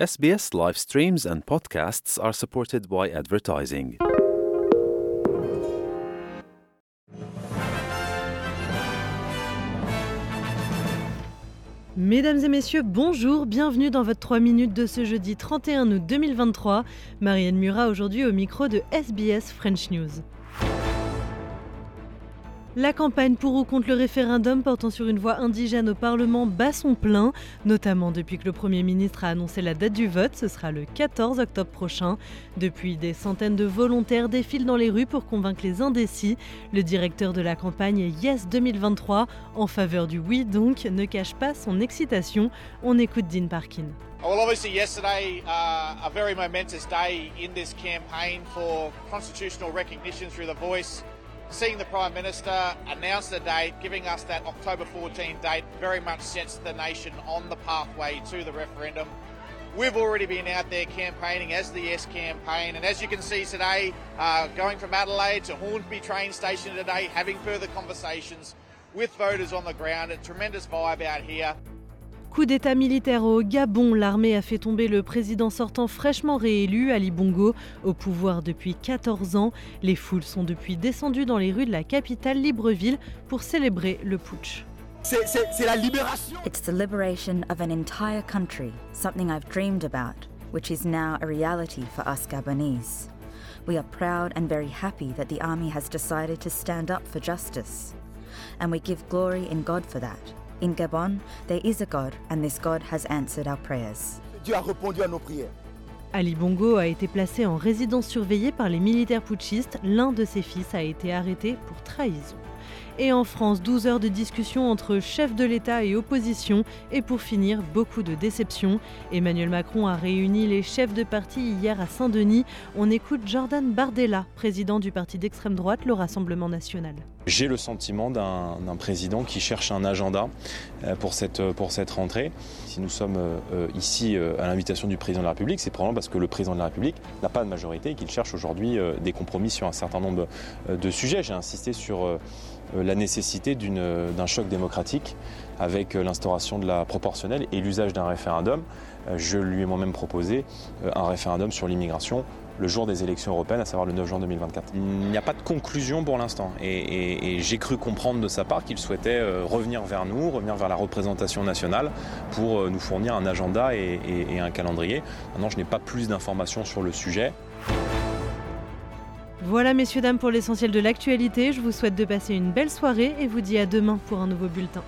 SBS live streams and podcasts are supported by advertising. Mesdames et messieurs, bonjour, bienvenue dans votre 3 minutes de ce jeudi 31 août 2023. Marianne Murat aujourd'hui au micro de SBS French News. La campagne pour ou contre le référendum portant sur une voix indigène au Parlement bat son plein, notamment depuis que le Premier ministre a annoncé la date du vote, ce sera le 14 octobre prochain. Depuis, des centaines de volontaires défilent dans les rues pour convaincre les indécis. Le directeur de la campagne Yes 2023, en faveur du oui donc, ne cache pas son excitation. On écoute Dean Parkin. Well, obviously, yesterday, uh, a very momentous day in this campaign for constitutional recognition through the voice. Seeing the Prime Minister announce the date, giving us that October 14 date, very much sets the nation on the pathway to the referendum. We've already been out there campaigning as the Yes campaign, and as you can see today, uh, going from Adelaide to Hornsby train station today, having further conversations with voters on the ground. A tremendous vibe out here. Coup d'État militaire au Gabon, l'armée a fait tomber le président sortant fraîchement réélu, Ali Bongo, au pouvoir depuis 14 ans. Les foules sont depuis descendues dans les rues de la capitale Libreville pour célébrer le putsch. C'est la libération. It's the liberation of an entire country, something I've dreamed about, which is now a reality for us Gabonese. We are proud and very happy that the army has decided to stand up for justice. And we give glory in God for that. In Gabon, there is a God, and this God has answered our prayers. Dieu a répondu à nos prières. Ali Bongo a été placé en résidence surveillée par les militaires putschistes. L'un de ses fils a été arrêté pour trahison. Et en France, 12 heures de discussion entre chefs de l'État et opposition. Et pour finir, beaucoup de déceptions. Emmanuel Macron a réuni les chefs de parti hier à Saint-Denis. On écoute Jordan Bardella, président du parti d'extrême droite, le Rassemblement national. J'ai le sentiment d'un président qui cherche un agenda euh, pour cette, pour cette rentrée. Si nous sommes euh, ici euh, à l'invitation du président de la République, c'est probablement parce que le président de la République n'a pas de majorité et qu'il cherche aujourd'hui des compromis sur un certain nombre de sujets. J'ai insisté sur la nécessité d'un choc démocratique avec l'instauration de la proportionnelle et l'usage d'un référendum. Je lui ai moi-même proposé un référendum sur l'immigration le jour des élections européennes, à savoir le 9 juin 2024. Il n'y a pas de conclusion pour l'instant et, j'ai cru comprendre de sa part qu'il souhaitait euh, revenir vers nous, revenir vers la représentation nationale pour euh, nous fournir un agenda et, et un calendrier. Maintenant, je n'ai pas plus d'informations sur le sujet. Voilà messieurs dames pour l'essentiel de l'actualité, je vous souhaite de passer une belle soirée et vous dis à demain pour un nouveau bulletin.